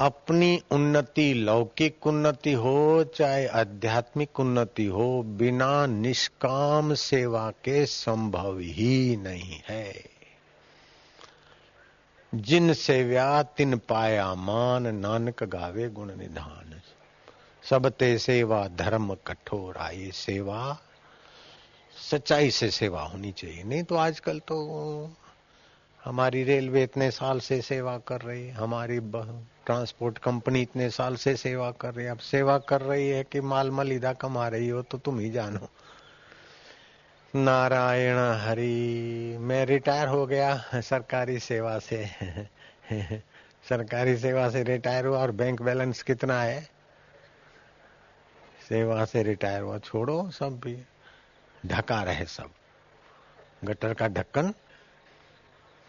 अपनी उन्नति, लौकिक उन्नति हो, चाहे आध्यात्मिक उन्नति हो, बिना निष्काम सेवा के संभव ही नहीं है। जिन सेव्या, तिन पाया मान, नानक गावे गुण निधान। सबते सेवा, धर्म कठोर आई सेवा। सच्चाई से सेवा होनी चाहिए, नहीं तो आजकल तो हमारी रेलवे इतने साल से सेवा कर रही है, हमारी ट्रांसपोर्ट कंपनी इतने साल से सेवा कर रही है। अब सेवा कर रही है कि माल मलिदा कमा रही हो तो तुम ही जानो। नारायण हरि, मैं रिटायर हो गया सरकारी सेवा से। सरकारी सेवा से रिटायर हुआ और बैंक बैलेंस कितना है? सेवा से रिटायर हुआ, छोड़ो, सब भी। ढका रहे सब। गटर का ढक्कन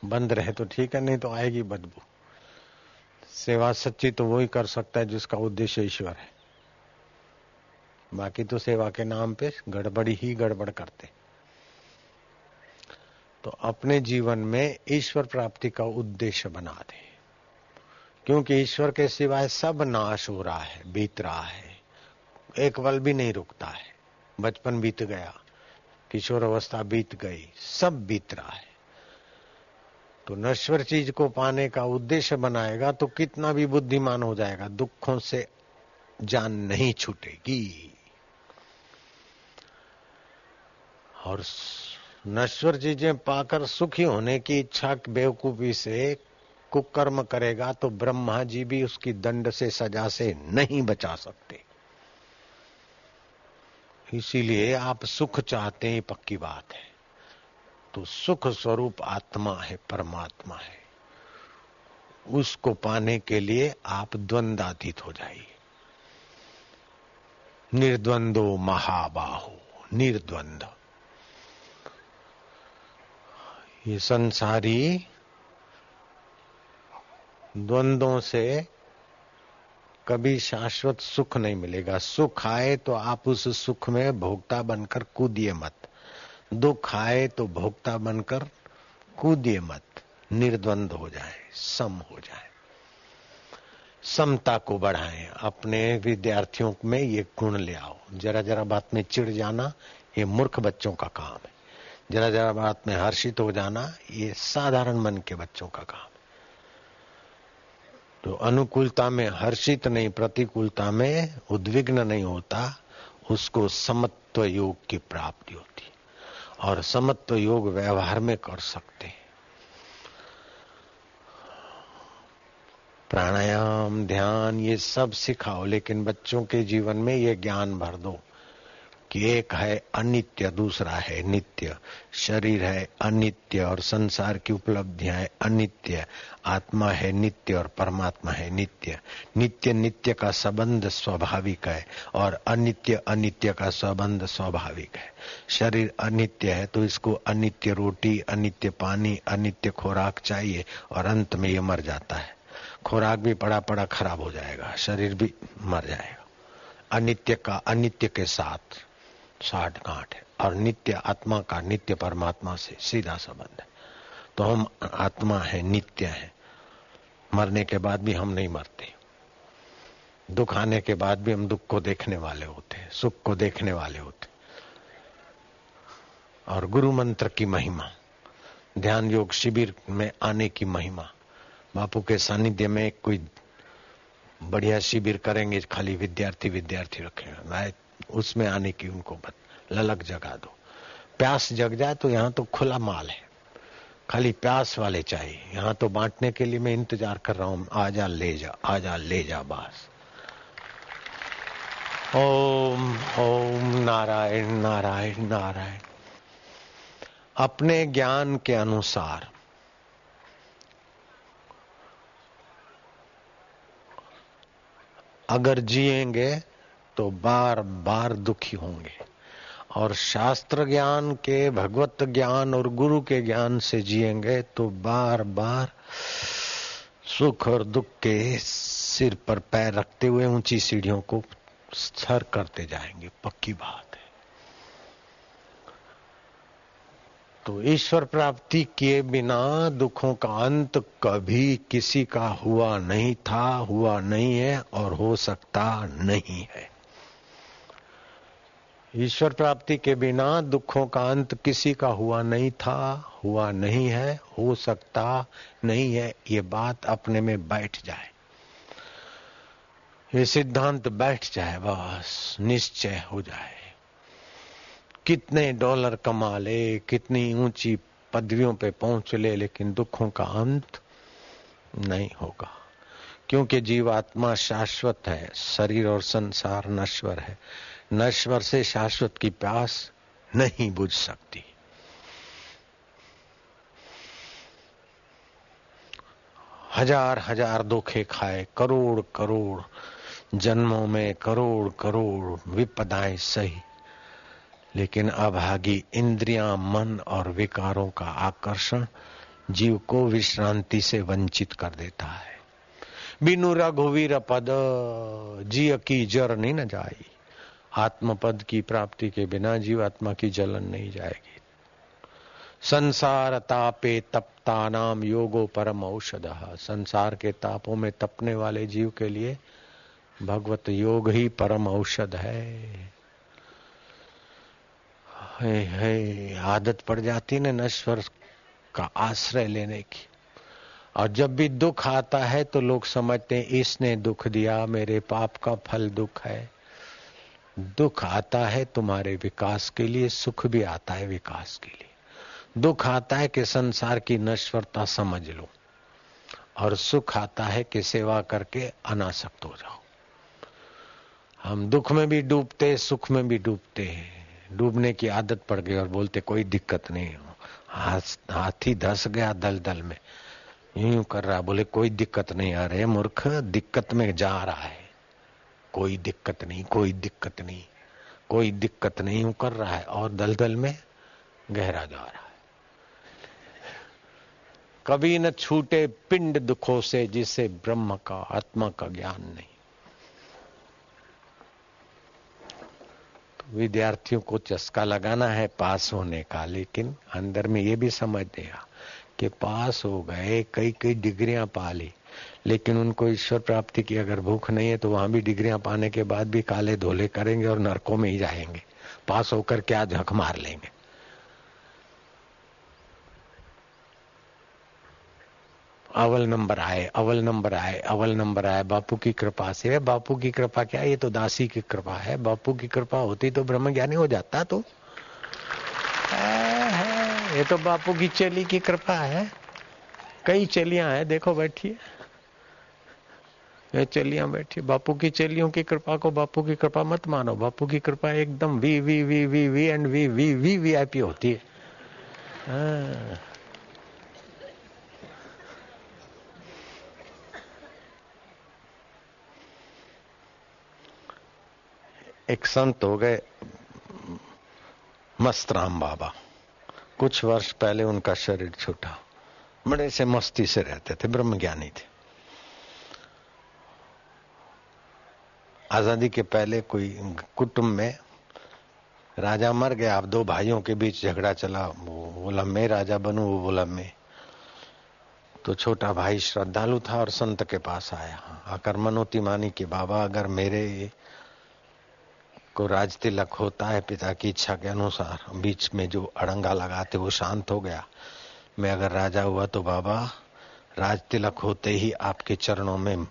बंद रहे तो ठीक है, नहीं तो आएगी बदबू। सेवा सच्ची तो वही कर सकता है जिसका उद्देश्य ईश्वर है। बाकी तो सेवा के नाम पे गड़बड़ी ही गड़बड़ करते। तो अपने जीवन में ईश्वर प्राप्ति का उद्देश्य बना दे। क्योंकि ईश्वर के सिवाय सब नाश हो रहा है, बीत रहा है। एक पल भी नहीं रुकता है। बचपन बीत गया किशोर अवस्था बीत गई, सब बीत रहा है। तो नश्वर चीज़ को पाने का उद्देश्य बनाएगा तो कितना भी बुद्धिमान हो जाएगा, दुखों से जान नहीं छूटेगी। और नश्वर चीज़ें पाकर सुखी होने की इच्छा बेवकूफ़ी से कुकर्म करेगा तो ब्रह्मा जी भी उसकी दंड से सजा से नहीं बचा सकते। इसीलिए आप सुख चाहते हैं पक्की बात है। तो सुख स्वरूप आत्मा है, परमात्मा है। उसको पाने के लिए आप द्वंद्वातीत हो जाइए। निर्द्वंदो महाबाहो, निर्द्वंद। ये संसारी द्वंद्वों से कभी शाश्वत सुख नहीं मिलेगा। सुख आए तो आप उस सुख में भोक्ता बनकर कूदिए मत। दुख आए तो भोक्ता बनकर कूदिए मत, निर्द्वंद हो जाए, सम हो जाए। समता को बढ़ाएँ, अपने विद्यार्थियों में ये गुण ले आओ। जरा जरा बात में चिढ़ जाना, ये मूर्ख बच्चों का काम है। जरा जरा बात में हर्षित हो जाना, ये साधारण मन के बच्चों का काम है। तो अनुकूलता में हर्षित नहीं, प्रतिकूलता में उद्विग्न नहीं होता, उसको समत्व योग की प्राप्ति होती और समत्व योग व्यवहार में कर सकते हैं। प्राणायाम, ध्यान, ये सब सिखाओ, लेकिन बच्चों के जीवन में ये ज्ञान भर दो। कि एक है, अनित्य दूसरा है नित्य। शरीर है अनित्य और संसार की उपलब्धियाँ है अनित्य। आत्मा है नित्य और परमात्मा है नित्य। नित्य नित्य का संबंध स्वाभाविक है और अनित्य अनित्य का संबंध स्वाभाविक है। शरीर अनित्य है तो इसको अनित्य रोटी, अनित्य पानी, अनित्य खुराक चाहिए और अंत में ये मर जाता है। खुराक भी पड़ा पड़ा खराब हो जाएगा, शरीर भी मर जाएगा। अनित्य का अनित्य के साथ। साठ गांठ है। और नित्य आत्मा का नित्य परमात्मा से सीधा संबंध है। तो हम आत्मा है, नित्य है। मरने के बाद भी हम नहीं मरते। दुख आने के बाद भी हम दुख को देखने वाले होते हैं, सुख को देखने वाले होते और गुरु मंत्र की महिमा, ध्यान योग शिविर में आने की महिमा। बापू के सानिध्य में कोई बढ़िया शिविर करेंगे, खाली विद्यार्थी विद्यार्थी रखेंगे उसमें आने की उनको ललक जगा दो। प्यास जग जाए तो यहाँ तो खुला माल है। खाली प्यास वाले चाहिए। यहाँ तो बांटने के लिए मैं इंतज़ार कर रहा हूँ। आजा ले जा आजा ले जा, बास। ओम ओम नारायण नारायण नारायण। अपने ज्ञान के अनुसार अगर जिएँगे तो बार बार दुखी होंगे। और शास्त्र ज्ञान के, भगवत ज्ञान और गुरु के ज्ञान से जिएँगे तो बार बार सुख और दुख के सिर पर पैर रखते हुए ऊँची सीढ़ियों को सर करते जाएँगे। पक्की बात है। तो ईश्वर प्राप्ति किए बिना दुखों का अंत कभी किसी का हुआ नहीं था, हुआ नहीं है और हो सकता नहीं है। ईश्वर प्राप्ति के बिना दुखों का अंत किसी का हुआ नहीं था, हुआ नहीं है, हो सकता नहीं है, ये बात अपने में बैठ जाए। ये सिद्धांत बैठ जाए, बस निश्चय हो जाए। कितने डॉलर कमा ले, कितनी ऊँची पदवियों पे पहुँच ले, लेकिन दुखों का अंत नहीं होगा। क्योंकि जीवात्मा शाश्वत है, शरीर और संसार नश्वर है। नश्वर से शाश्वत की प्यास नहीं बुझ सकती। हज़ार हज़ार धोखे खाए, करोड़ करोड़, जन्मों में करोड़ करोड़ विपदाएँ सही, लेकिन अभागी इंद्रियाँ, मन और विकारों का आकर्षण जीव को विश्रांति से वंचित कर देता है। बिनु रघुवीर पद जी की जर नहीं न जाई। आत्मपद की प्राप्ति के बिना जीवात्मा की जलन नहीं जाएगी। संसार तापे तपता नाम योगो परम औषध। संसार के तापों में तपने वाले जीव के लिए भगवत योग ही परम औषध है। है, है आदत पड़ जाती है ना नश्वर का आश्रय लेने की। और जब भी दुख आता है तो लोग समझते हैं इसने दुख दिया मेरे पाप का फल दुख है। दुख आता है तुम्हारे विकास के लिए, सुख भी आता है विकास के लिए। दुख आता है कि संसार की नश्वरता समझ लो, और सुख आता है कि सेवा करके अनासक्त हो जाओ। हम दुख में भी डूबते, सुख में भी डूबते हैं। डूबने की आदत पड़ गई और बोलते, कोई दिक्कत नहीं हाथी धस गया दल दल में। यूँ कर रहा बोले, कोई दिक्कत नहीं आ रहे मूर्ख, दिक्कत में जा रहा है। कोई दिक्कत नहीं, कोई दिक्कत नहीं, कोई दिक्कत नहीं यूँ कर रहा है और दलदल में गहरा जा रहा है। कभी न छूटे पिंड दुखों से जिसे ब्रह्म का, आत्मा का ज्ञान नहीं। तो विद्यार्थियों को चस्का लगाना है पास होने का, लेकिन अंदर में ये भी समझ देगा कि पास हो गए कई कई डिग्रियाँ पा ली। लेकिन उनको ईश्वर प्राप्ति की अगर भूख नहीं है तो वहाँ भी डिग्रियाँ पाने के बाद भी काले धोले करेंगे और नरकों में ही जाएँगे। पास होकर क्या झक मार लेंगे? अवल नंबर आए, अवल नंबर आए, अवल नंबर आए। बापू की कृपा से। बापू की कृपा क्या? ये तो दासी की कृपा है। बापू की कृपा होती तो ब्रह्म ज्ञानी हो जाता तो। ये तो बापू की चेली की कृपा है। कई चेलियाँ हैं, देखो बैठिए। ये चेलियाँ बैठी। बापू की चेलियों की कृपा को बापू की कृपा मत मानो। बापू की कृपा एकदम V V V V V and V V V V I P होती है। हाँ। एक संत हो गए मस्त राम बाबा। कुछ वर्ष पहले उनका शरीर छूटा। बड़े से मस्ती से रहते थे ब्रह्म ज्ञानी थे। आज़ादी के पहले कोई कुटुंब में राजा मर गया, अब दो भाइयों के बीच झगड़ा चला, वो बोला, मैं राजा बनू, वो बोला, मैं. तो छोटा भाई श्रद्धालु था और संत के पास आया। आकर मनोती मानी कि, बाबा, अगर मेरे को राज तिलक होता है, पिता की इच्छा के अनुसार, बीच में जो अड़ंगा लगाते, वो शांत हो गया। मैं अगर राजा हुआ तो बाबा, राज तिलक होते ही आपके चरणों में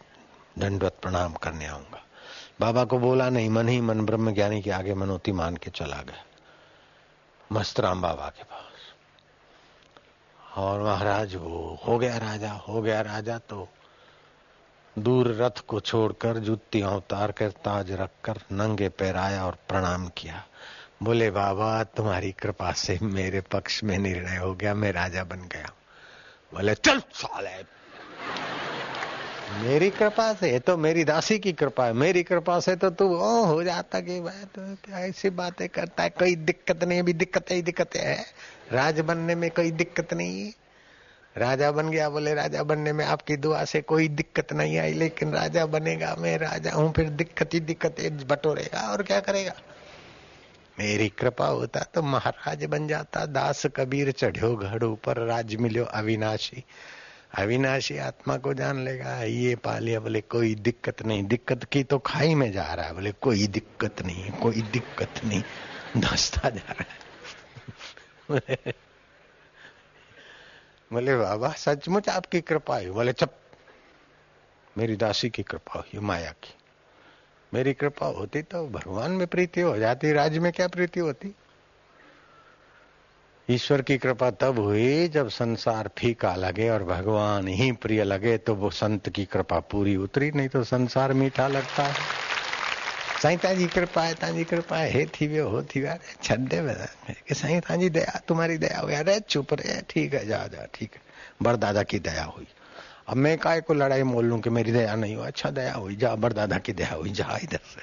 दंडवत प्रणाम करने आऊँगा। बाबा को बोला, नहीं, मन ही मन ब्रह्म ज्ञानी के आगे मनोती मान के चला गया। मस्तराम बाबा के पास। और महाराज, वो हो गया राजा, हो गया राजा तो दूर रथ को छोड़कर जुतियाँ उतार कर ताज रखकर नंगे पैर आया और प्रणाम किया। बोले, बाबा, तुम्हारी कृपा से मेरे पक्ष में निर्णय हो गया, मैं राजा बन गया बोले, चल साले मेरी कृपा से तो मेरी दासी की कृपा है। मेरी कृपा से तो तू ओ हो जाता कि भाई तो क्या ऐसी बातें करता है? कोई दिक्कत नहीं, अभी दिक्कत ही दिक्कत है। राज बनने में कोई दिक्कत नहीं राजा बन गया, बोले, राजा बनने में आपकी दुआ से कोई दिक्कत नहीं आई, लेकिन राजा बनेगा, मैं राजा हूँ, फिर दिक्कत ही दिक्कत बटोरेगा और क्या करेगा? मेरी कृपा होता तो महाराज बन जाता, दास कबीर चढ़ो घड़ ऊपर राज मिलो अविनाशी। अविनाशी आत्मा को जान लेगा, ये पा लिया बोले, कोई दिक्कत नहीं, दिक्कत की तो खाई में जा रहा है। बोले, कोई दिक्कत नहीं, कोई दिक्कत नहीं धसता जा रहा है। बोले बाबा, सचमुच आपकी कृपा हुई बोले, चप, मेरी दासी की कृपा हुई, माया की। मेरी कृपा होती तो भगवान में प्रीति हो जाती, राज्य में क्या प्रीति होती? ईश्वर की कृपा तब हुई जब संसार फीका लगे और भगवान ही प्रिय लगे तो वो संत की कृपा पूरी उतरी, नहीं तो संसार मीठा लगता। है साईं, ताजी कृपा है, ताजी कृपा है। हे थी वियो, हो थी अरे छे कि साईं, ताजी दया, तुम्हारी दया हुई। अरे चुप रहे, ठीक है, जा जा, ठीक है। बड़दादा की दया हुई। अब मैं काय को लड़ाई मोल लू कि मेरी दया नहीं हुई? अच्छा दया हुई, जा बड़दादा की दया हुई, जा इधर से।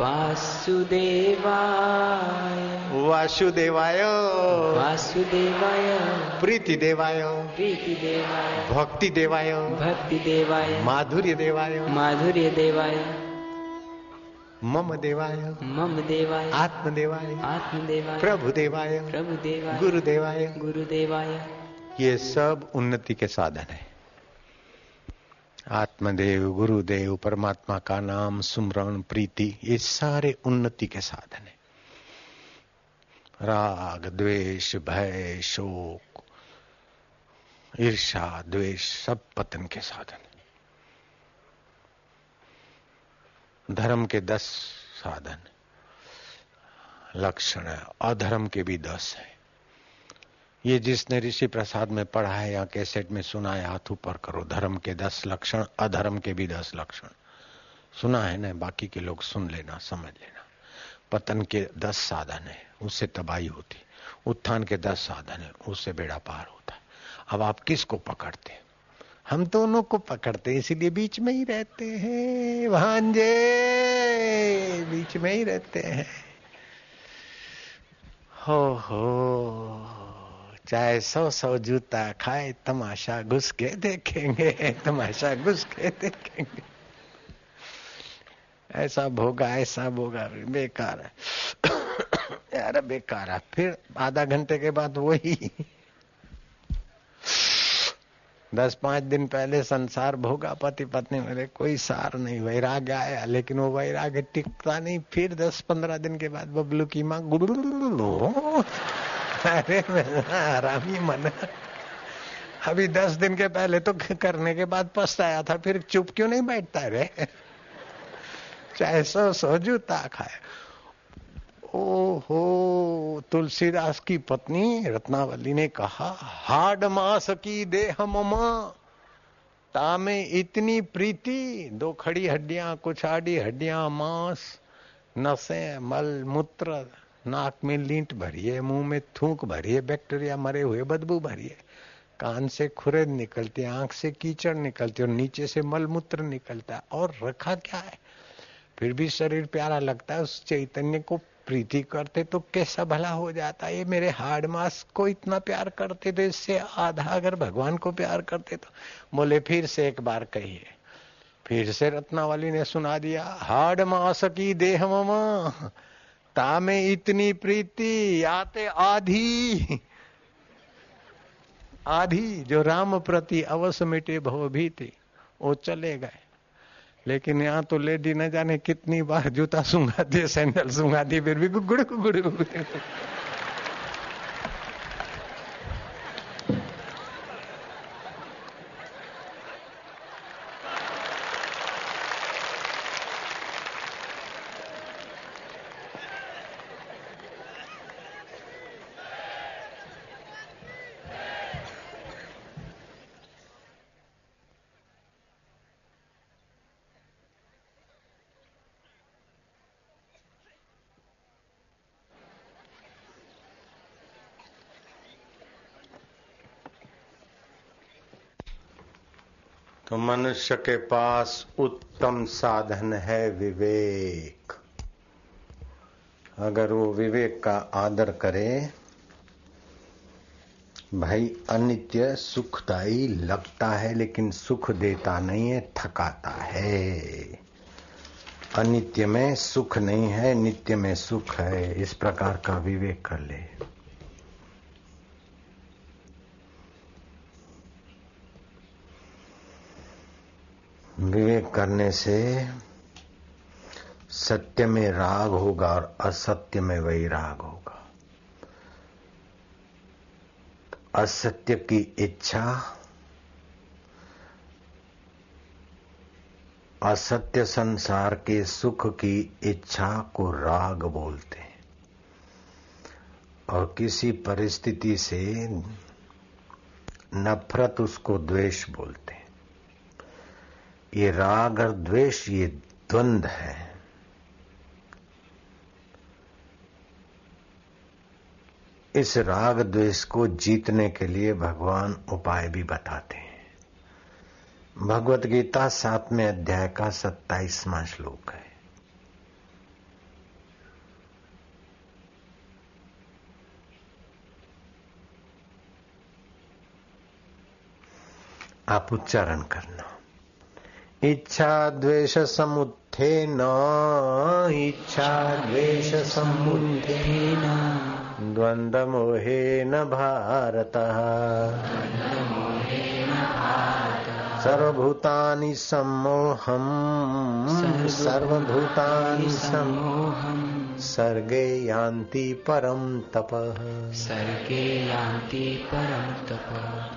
वासुदेवाय। वासुदेवाय। वासुदेवाय। प्रीति देवाय प्रीति देवाय भक्ति देवाय भक्ति देवाय माधुर्य देवाय माधुर्य देवाय मम देवाय मम देवाय आत्मदेवाय। आत्मदेवाय। प्रभु देवाय प्रभु देवाय गुरुदेवाय। गुरुदेवाय। ये सब उन्नति के साधन है। आत्मदेव, गुरुदेव, परमात्मा का नाम, सुमरण, प्रीति, ये सारे उन्नति के साधन है। राग, द्वेष, भय, शोक ईर्षा द्वेष, सब पतन के साधन है। धर्म के दस साधन, लक्षण है, अधर्म के भी दस है। ये जिसने ऋषि प्रसाद में पढ़ा है या कैसेट में सुना है, हाथ ऊपर करो। धर्म के दस लक्षण, अधर्म के भी दस लक्षण। सुना है ना, बाकी के लोग सुन लेना, समझ लेना। पतन के दस साधन है, उससे तबाही होती। उत्थान के दस साधन है, उससे बेड़ा पार होता है। अब आप किसको पकड़ते हम दोनों को पकड़ते इसीलिए बीच में ही रहते हैं। भांजे, बीच में ही रहते हैं। हो हो। चाहे सौ सौ जूता खाए, तमाशा घुस के देखेंगे, तमाशा घुस के देखेंगे। ऐसा भोगा ऐसा भोगा, बेकार है। यार, बेकार है। फिर आधा घंटे के बाद वही। दस पाँच दिन पहले संसार भोगा पति पत्नी मेरे, कोई सार नहीं, वैराग्य आया, लेकिन वो वैराग्य टिकता नहीं। फिर दस पंद्रह दिन के बाद बबलू की माँ गुड़ू अरे आरामी मन अभी दस दिन के पहले तो करने के बाद पछताया था, फिर चुप क्यों नहीं बैठता रे? चाहे सो सो, जूता खाए। ओहो, तुलसीदास की पत्नी रत्नावली ने कहा, हाड मास की देह ममा, तामे इतनी प्रीति, दो खड़ी हड्डियाँ, कुछ आड़ी हड्डियाँ मांस, नसें मल मूत्र नाक में लींट भरी है मुँह में थूक भरी है बैक्टीरिया मरे हुए, बदबू भरी है कान से खुरेद निकलती है आँख से कीचड़ निकलती है और नीचे से मलमूत्र निकलता है। और रखा क्या है? फिर भी शरीर प्यारा लगता है, उस चैतन्य को प्रीति करते तो कैसा भला हो जाता? ये मेरे हार्ड मास को इतना प्यार करते तो इससे आधा अगर भगवान को प्यार करते तो। बोले, फिर से एक बार कहिए। फिर से रत्नावली ने सुना दिया, हार्ड मास की देह ममा। तामे इतनी प्रीति, आते आधी। आधी, जो राम प्रति अवश्य मिटे भव भी थी वो चले गए। लेकिन यहाँ तो लेडी न जाने कितनी बार जूता दिए सैंडल सुंगाती फिर भी गुड़ गुड़ गुड़ तो मनुष्य के पास उत्तम साधन है विवेक। अगर वो विवेक का आदर करे, भाई अनित्य सुखदाई लगता है, लेकिन सुख देता नहीं है, थकाता है। अनित्य में सुख नहीं है, नित्य में सुख है। इस प्रकार का विवेक कर ले। विवेक करने से सत्य में राग होगा और असत्य में वही राग होगा। असत्य की इच्छा, असत्य संसार के सुख की इच्छा को राग बोलते हैं। और किसी परिस्थिति से नफरत उसको द्वेष बोलते हैं। ये राग और द्वेष, ये द्वंद है। इस राग द्वेष को जीतने के लिए भगवान उपाय भी बताते हैं। भगवत गीता सातवें अध्याय का सत्ताईसवां श्लोक है। आप उच्चारण करना। इच्छा द्वेष समुत्थे न इच्छा द्वेष समुत्थे द्वन्द्वमोहेन भारतः। सर्वभूतानि सम्मोहम्। सर्वभूतानि सम्मोहम्। सर्गे यान्ति परम तपः। सर्गे यान्ति परम तप।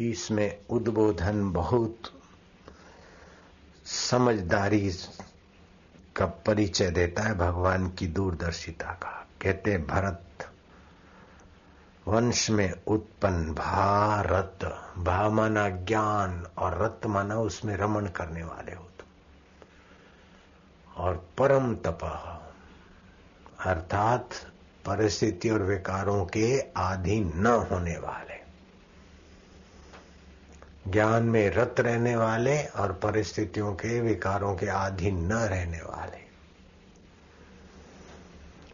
इसमें उद्बोधन बहुत समझदारी का परिचय देता है भगवान की दूरदर्शिता का। कहते भरत, वंश में उत्पन्न भारत भा माना ज्ञान और रत माना उसमें रमण करने वाले हो तुम। और परम तप, अर्थात परिस्थिति और विकारों के आधीन न होने वाले। ज्ञान में रत रहने वाले और परिस्थितियों के विकारों के अधीन न रहने वाले।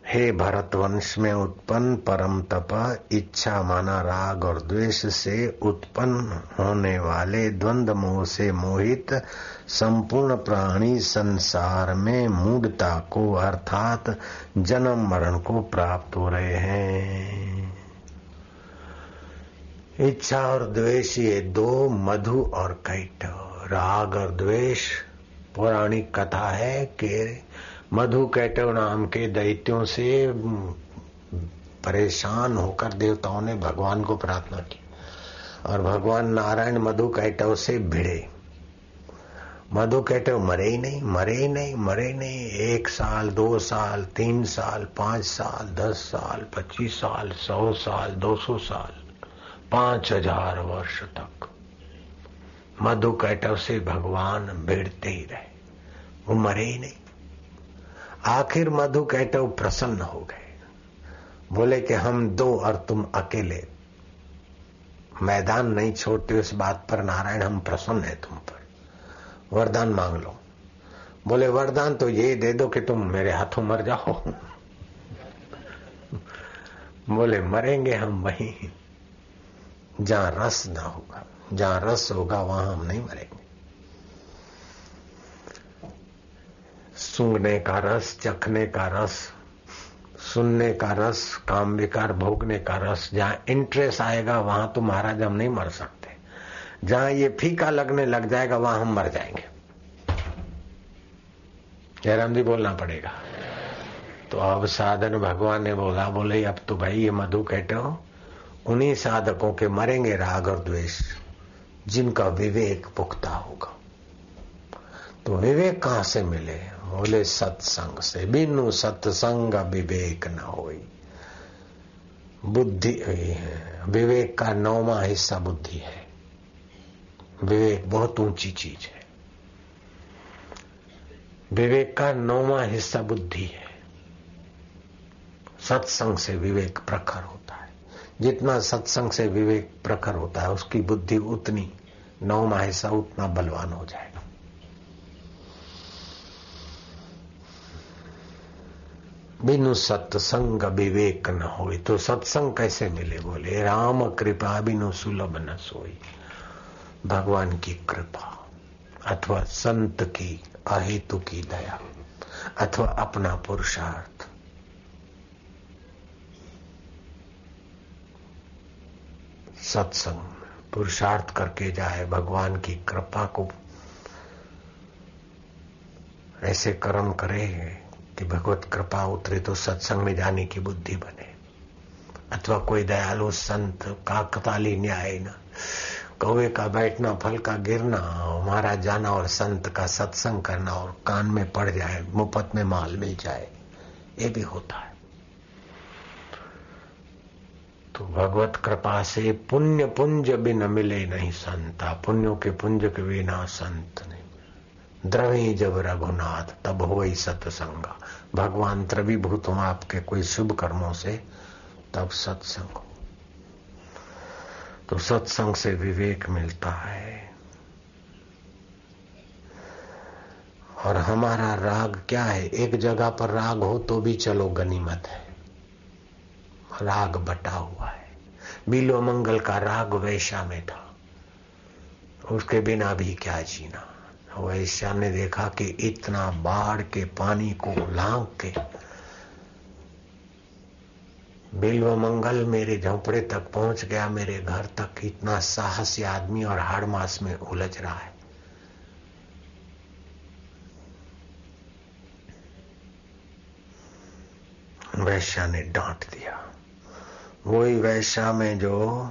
हे भरत वंश में उत्पन्न परम तप, इच्छा माना राग और द्वेष से उत्पन्न होने वाले द्वंद मोह से मोहित, संपूर्ण प्राणी संसार में मूढ़ता को अर्थात जन्म मरण को प्राप्त हो रहे हैं। इच्छा और द्वेष, ये दो मधु और कैट। राग और द्वेष, पौराणिक कथा है कि मधु कैटव नाम के दैत्यों से परेशान होकर देवताओं ने भगवान को प्रार्थना की। और भगवान नारायण मधु कैटव से भिड़े। मधु कैटव मरे ही नहीं, मरे ही नहीं, मरे ही नहीं। एक साल, दो साल, तीन साल, पाँच साल, दस साल, पच्चीस साल, सौ साल, दो सौ साल। पाँच हज़ार वर्ष तक। मधु कैटव से भगवान भिड़ते ही रहे। वो मरे ही नहीं। आखिर मधु कैटव प्रसन्न हो गए। बोले कि हम दो और तुम अकेले। मैदान नहीं छोड़ते उस बात पर नारायण, हम प्रसन्न है तुम पर। वरदान मांग लो। बोले, वरदान तो ये दे दो कि तुम मेरे हाथों मर जाओ। बोले, मरेंगे हम वहीं। जहाँ रस ना होगा, जहाँ रस होगा वहाँ हम नहीं मरेंगे। सूंघने का रस, चखने का रस, सुनने का रस काम विकार भोगने का रस, जहाँ इंटरेस्ट आएगा वहाँ तो महाराज हम नहीं मर सकते। जहाँ ये फीका लगने लग जाएगा वहाँ हम मर जाएँगे। जयराम जी बोलना पड़ेगा। तो अब साधन भगवान ने बोला, बोले, अब तो भाई ये मधु कहते हो उन्हीं साधकों के मरेंगे राग और द्वेष, जिनका विवेक पुख्ता होगा। तो विवेक कहाँ से मिले? बोले, सत्संग से। बिनु सत्संग विवेक न हो बुद्धि है। विवेक का नौवा हिस्सा बुद्धि है। विवेक बहुत ऊँची चीज़ है। विवेक का नौवा हिस्सा बुद्धि है। सत्संग से विवेक प्रखर होता जितना सत्संग से विवेक प्रखर होता है, उसकी बुद्धि उतनी नौ माहसा उतना बलवान हो जाएगा। बिनु सत्संग विवेक न हो तो सत्संग कैसे मिले? बोले, राम कृपा बिनु सुलभ न सोई। भगवान की कृपा अथवा संत की अहेतु की दया अथवा अपना पुरुषार्थ। सत्संग, पुरुषार्थ करके जाए भगवान की कृपा को। ऐसे कर्म करे कि भगवत कृपा उतरे तो सत्संग में जाने की बुद्धि बने। अथवा कोई दयालु संत काकताली न्याय न कौवे का बैठना, फल का गिरना हमारा जाना और संत का सत्संग करना और कान में पड़ जाए, मुफ़्त में माल मिल जाए, ये भी होता है। तो भगवत कृपा से पुण्य पुंज बिन मिले नहीं संता, पुण्यों के पुंज के बिना संत नहीं द्रवी जब रघुनाथ, तब हो सत्संगा। भगवान त्रिभूत हो आपके कोई शुभ कर्मों से, तब सत्संग। हो तो सत्संग से विवेक मिलता है। और हमारा राग क्या है? एक जगह पर राग हो तो भी चलो गनीमत है। राग बटा हुआ है। बिलो मंगल का राग वैशा में था। उसके बिना भी क्या जीना। वैश्या ने देखा कि इतना बाढ़ के पानी को लांग के बिल्व मंगल मेरे झोंपड़े तक पहुँच गया। मेरे घर तक इतना साहसी आदमी और हाड़ मास में उलझ रहा है। वैश्या ने डांट दिया। वही वैश्या में जो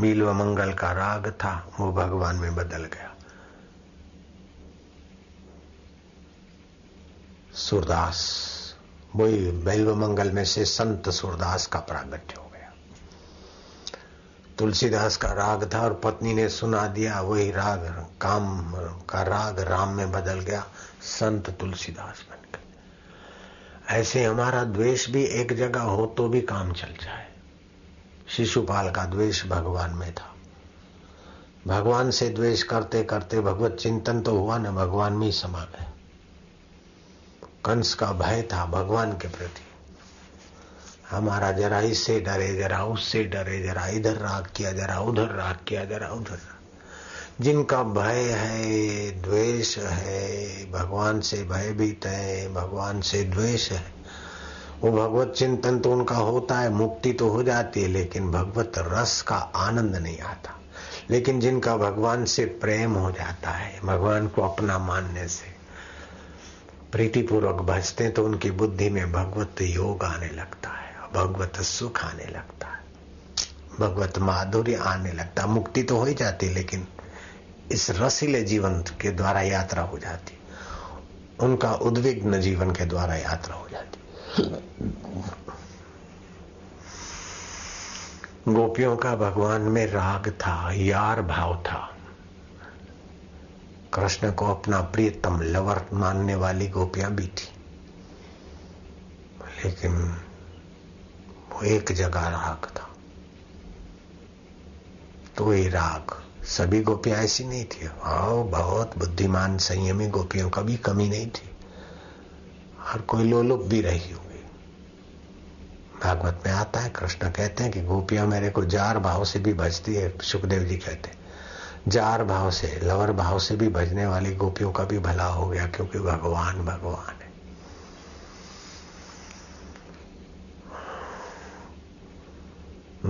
बिल्व मंगल का राग था, वो भगवान में बदल गया। सूरदास, वही बैल्व मंगल में से संत सूरदास का प्रागट्य हो गया। तुलसीदास का राग था और पत्नी ने सुना दिया, वही राग, काम का राग राम में बदल गया, संत तुलसीदास बन गए। ऐसे हमारा द्वेष भी एक जगह हो तो भी काम चल जाए। शिशुपाल का द्वेष भगवान में था। भगवान से द्वेष करते करते भगवत चिंतन तो हुआ ना, भगवान में ही समा गया कंस का भय था भगवान के प्रति। हमारा जरा इससे डरे, जरा उससे डरे, जरा इधर राग किया, जरा उधर राग किया, जरा उधर जिनका भय है, द्वेष है, भगवान से भयभीत है, भगवान से द्वेष है वो भगवत चिंतन तो उनका होता है, मुक्ति तो हो जाती है, लेकिन भगवत रस का आनंद नहीं आता। लेकिन जिनका भगवान से प्रेम हो जाता है, भगवान को अपना मानने से प्रीतिपूर्वक भजते तो उनकी बुद्धि में भगवत योग आने लगता है भगवत सुख आने लगता है। भगवत माधुर्य आने लगता है। मुक्ति तो हो ही जाती लेकिन इस रसीले जीवन के द्वारा यात्रा हो जाती उनका उद्विग्न जीवन के द्वारा यात्रा हो जाती गोपियों का भगवान में राग था, यार भाव था। कृष्ण को अपना प्रियतम लवर मानने वाली गोपियाँ भी थी। लेकिन वो एक जगह राग था। तो ये राग सभी गोपियाँ ऐसी नहीं थी। हाँ बहुत बुद्धिमान संयमी गोपियों का भी कमी नहीं थी। हर कोई लोलुप भी रही होगी। भागवत में आता है, कृष्ण कहते हैं कि गोपियाँ मेरे को जार भाव से भी भजती है, सुखदेव जी कहते हैं। जार भाव से, लवर भाव से भी भजने वाली गोपियों का भी भला हो गया, क्योंकि भगवान भगवान है।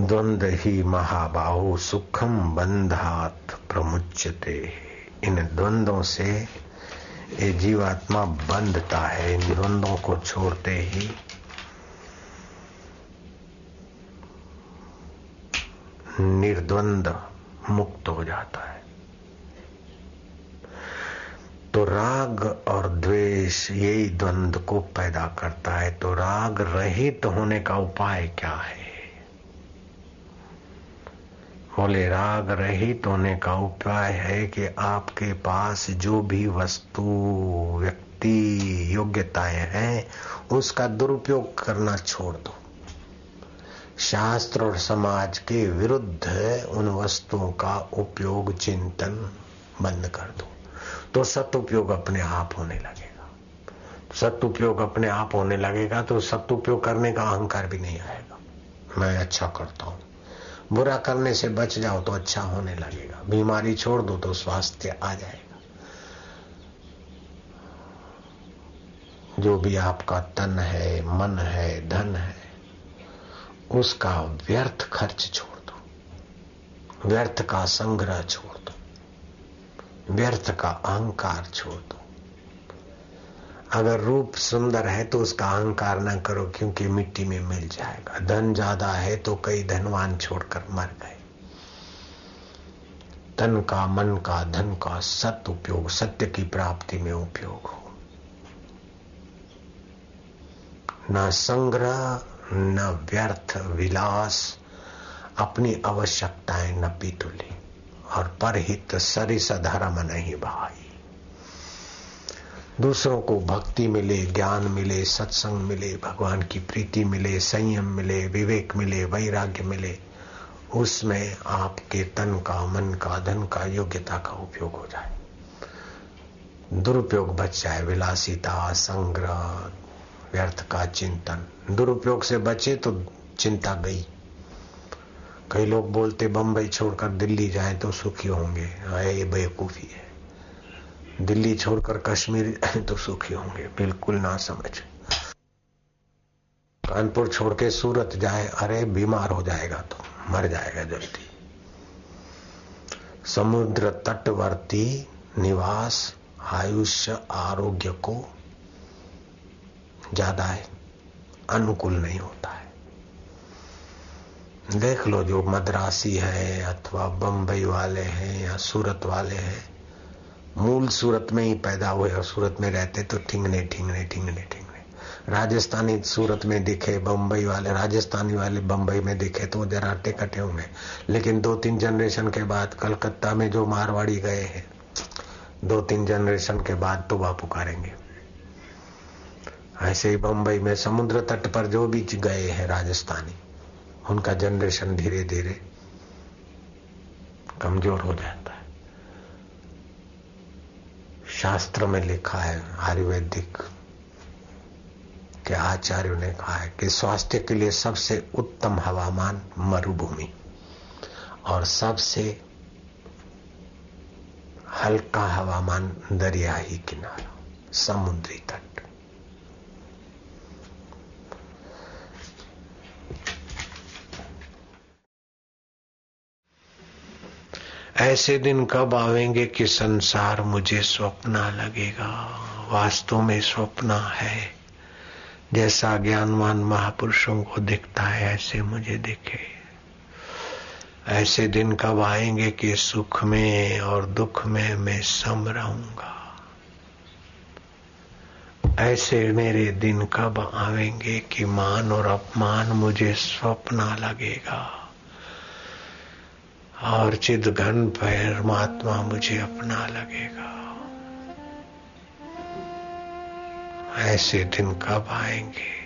द्वंद ही महाबाहु सुखम बंधात प्रमुचते इन द्वंद्वों से ये जीवात्मा बंधता है, इन द्वंद्वों को छोड़ते ही। निर्द्वंद मुक्त हो जाता है। तो राग और द्वेष, यही द्वंद को पैदा करता है। तो राग रहित तो होने का उपाय क्या है? बोले राग रहित होने का उपाय है कि आपके पास जो भी वस्तु, व्यक्ति, योग्यताएँ हैं, उसका दुरुपयोग करना छोड़ दो। शास्त्र और समाज के विरुद्ध उन वस्तुओं का उपयोग, चिंतन बंद कर दो। तो सदुपयोग अपने आप होने लगेगा। सदुपयोग अपने आप होने लगेगा तो सदुपयोग करने का अहंकार भी नहीं आएगा। मैं अच्छा करता हूँ। बुरा करने से बच जाओ तो अच्छा होने लगेगा। बीमारी छोड़ दो तो स्वास्थ्य आ जाएगा। जो भी आपका तन है, मन है, धन है, उसका व्यर्थ खर्च छोड़ दो। व्यर्थ का संग्रह छोड़ दो। व्यर्थ का अहंकार छोड़ दो। अगर रूप सुंदर है तो उसका अहंकार न करो, क्योंकि मिट्टी में मिल जाएगा। धन ज़्यादा है तो कई धनवान छोड़कर मर गए। तन का मन का, धन का सत्य उपयोग, सत्य की प्राप्ति में उपयोग हो। न संग्रह, न व्यर्थ विलास, अपनी आवश्यकताएँ न पीतुली। और परहित सरिस धर्म नहीं भाई। दूसरों को भक्ति मिले, ज्ञान मिले, सत्संग मिले, भगवान की प्रीति मिले, संयम मिले, विवेक मिले, वैराग्य मिले, उसमें आपके तन का, मन का, धन का, योग्यता का उपयोग हो जाए। दुरुपयोग बच जाए, विलासिता, संग्रह, व्यर्थ का चिंतन। दुरुपयोग से बचे तो चिंता गई। कई लोग बोलते, बंबई छोड़कर दिल्ली जाए तो सुखी होंगे। ये बेवकूफ़ी है। दिल्ली छोड़कर कश्मीर तो सुखी होंगे। बिल्कुल ना समझ। कानपुर छोड़ के सूरत जाए, अरे बीमार हो जाएगा तो मर जाएगा जल्दी। समुद्र तटवर्ती निवास, आयुष्य, आरोग्य को ज़्यादा है, अनुकूल नहीं होता है। देख लो जो मद्रासी है, अथवा बंबई वाले हैं, या सूरत वाले हैं मूल सूरत में ही पैदा हुए और सूरत में रहते तो ठिंगने ठिंगने ठिंगने ठिंगने। राजस्थानी सूरत में दिखे बंबई वाले, राजस्थानी वाले बंबई में दिखे तो जरा कटे होंगे। लेकिन दो तीन जनरेशन के बाद कलकत्ता में जो मारवाड़ी गए हैं दो तीन जनरेशन के बाद तो वह पुकारेंगे। ऐसे ही बंबई में समुद्र तट पर जो भी गए हैं राजस्थानी, उनका जनरेशन धीरे धीरे कमज़ोर हो जाता है। शास्त्र में लिखा है, आयुर्वेदिक, के आचार्यों ने कहा है कि स्वास्थ्य के लिए सबसे उत्तम हवामान मरुभूमि और सबसे हल्का हवामान दरिया ही किनारा, समुद्री तट। ऐसे दिन कब आवेंगे कि संसार मुझे स्वप्न लगेगा? वास्तव में स्वप्न है। जैसा ज्ञानवान महापुरुषों को दिखता है, ऐसे मुझे दिखे। ऐसे दिन कब आएँगे कि सुख में और दुख में मैं सम रहूँगा? ऐसे मेरे दिन कब आवेंगे कि मान और अपमान मुझे स्वप्न लगेगा? और चिद घन परमात्मा मुझे अपना लगेगा। ऐसे दिन कब आएँगे?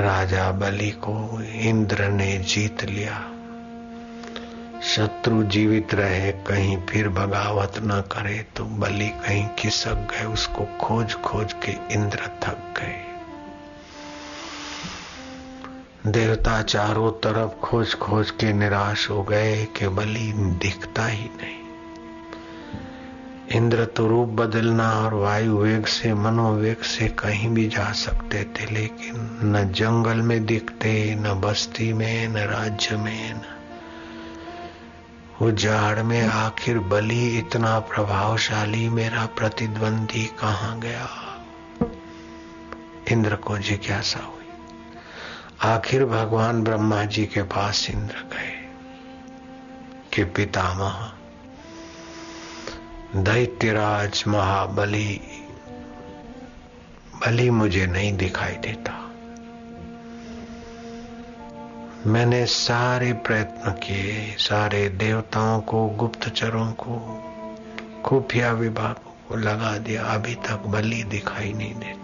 राजा बलि को इंद्र ने जीत लिया। शत्रु जीवित रहे, कहीं फिर बगावत न करे तो बलि कहीं खिसक गए, उसको खोज खोज के इंद्र थक गए। देवता चारों तरफ़ खोज खोज के निराश हो गए कि बलि दिखता ही नहीं। इंद्र तो रूप बदलना और वायु वेग से, मनोवेग से कहीं भी जा सकते थे, लेकिन न जंगल में दिखते, न बस्ती में, न राज्य में, न। उजाड़ में आखिर बलि इतना प्रभावशाली मेरा प्रतिद्वंदी कहाँ गया? इंद्र को जिज्ञासा हुई। आखिर भगवान ब्रह्मा जी के पास इंद्र गए कि पितामह, दैत्यराज महाबली, बलि मुझे नहीं दिखाई देता। मैंने सारे प्रयत्न किए, सारे देवताओं को, गुप्तचरों को, खुफिया विभागों को लगा दिया। अभी तक बलि दिखाई नहीं देते।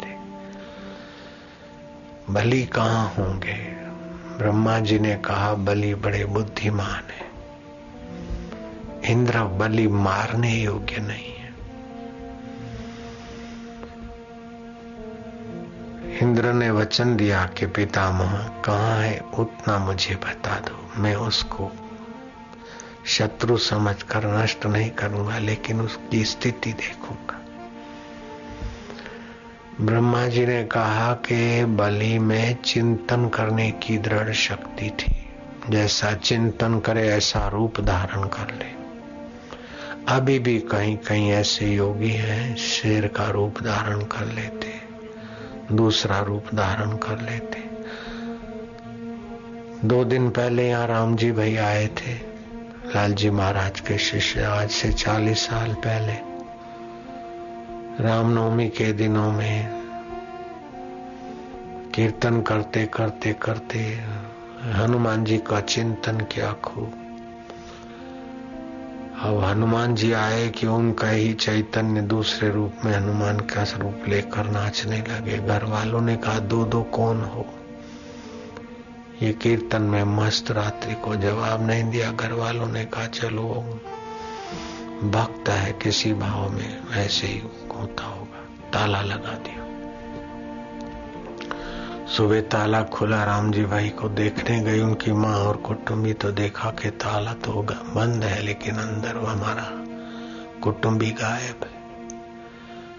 बलि कहाँ होंगे? ब्रह्मा जी ने कहा, बलि बड़े बुद्धिमान है। इंद्र बलि मारने योग्य नहीं है। इंद्र ने वचन दिया कि, पितामह, कहाँ है? उतना मुझे बता दो। मैं उसको शत्रु समझकर नष्ट नहीं करूँगा, लेकिन उसकी स्थिति देखूँगा। ब्रह्मा जी ने कहा कि बलि में चिंतन करने की दृढ़ शक्ति थी। जैसा चिंतन करे, ऐसा रूप धारण कर ले। अभी भी कहीं कहीं ऐसे योगी हैं, शेर का रूप धारण कर लेते, दूसरा रूप धारण कर लेते। दो दिन पहले यहाँ राम जी भाई आए थे। लालजी महाराज के शिष्य आज से चालीस साल पहले। रामनवमी के दिनों में कीर्तन करते करते करते हनुमान जी का चिंतन किया खूब। अब हनुमान जी आए कि उनका ही चैतन्य दूसरे रूप में हनुमान का स्वरूप लेकर नाचने लगे। घर वालों ने कहा, दो दो, कौन हो? ये कीर्तन में मस्त रात्रि को जवाब नहीं दिया। घर वालों ने कहा, चलो, भक्त है किसी भाव में, ऐसे ही होता होगा, ताला लगा दिया। सुबह ताला खुला राम जी भाई को देखने गई उनकी माँ और कुटुंबी तो देखा कि ताला तो बंद है, लेकिन अंदर वो हमारा कुटुंबी गायब है।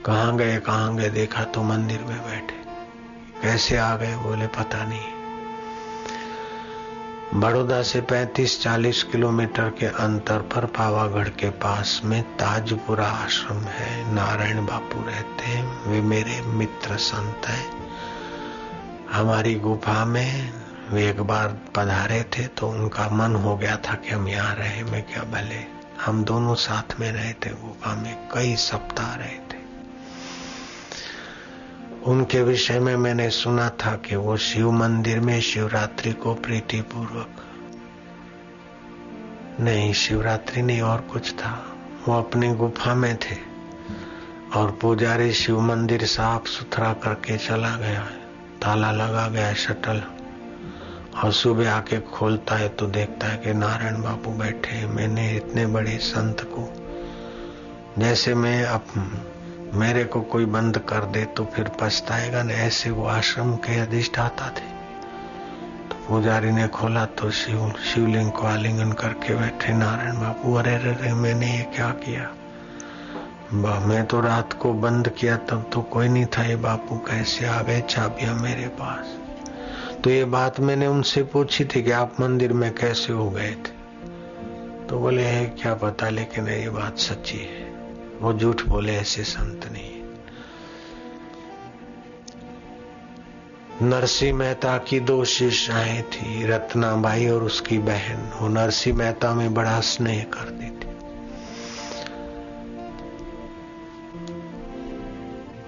कहा गए कहा गए, देखा तो मंदिर में बैठे। कैसे आ गए, बोले, पता नहीं। बड़ौदा से 35-40 किलोमीटर के अंतर पर पावागढ़ के पास में ताजपुरा आश्रम है। नारायण बापू रहते हैं, वे मेरे मित्र संत हैं। हमारी गुफा में वे एक बार पधारे थे तो उनका मन हो गया था कि हम यहाँ रहे, मैं क्या भले। हम दोनों साथ में रहे थे, गुफा में कई सप्ताह रहे थे। उनके विषय में मैंने सुना था कि वो शिव मंदिर में शिवरात्रि को प्रीति पूर्वक नहीं, शिवरात्रि नहीं, और कुछ था। वो अपनी गुफा में थे और पुजारी शिव मंदिर साफ़ सुथरा करके चला गया ताला लगा गया शटल। और सुबह आके खोलता है तो देखता है कि नारायण बापू बैठे मैंने इतने बड़े संत को, जैसे मैं अब मेरे को कोई बंद कर दे तो फिर पछताएगा न। ऐसे वो आश्रम के अधिष्ठाता थे। तो पुजारी ने खोला तो शिव शिवलिंग को आलिंगन करके बैठे। नारायण बापू अरे अरे, मैंने ये क्या किया? बा, मैं तो रात को बंद किया, तब तो कोई नहीं था। ये बापू कैसे आ गए चाबियाँ मेरे पास? तो ये बात मैंने उनसे पूछी थी कि आप मंदिर में कैसे हो गए थे? तो बोले, है, क्या पता, लेकिन ये बात सच्ची है। वो झूठ बोले ऐसे संत नहीं। नरसिंह मेहता की दो शिष्याएँ थी रत्नाबाई और उसकी बहन। वो नरसिंह मेहता में बड़ा स्नेह करती थी।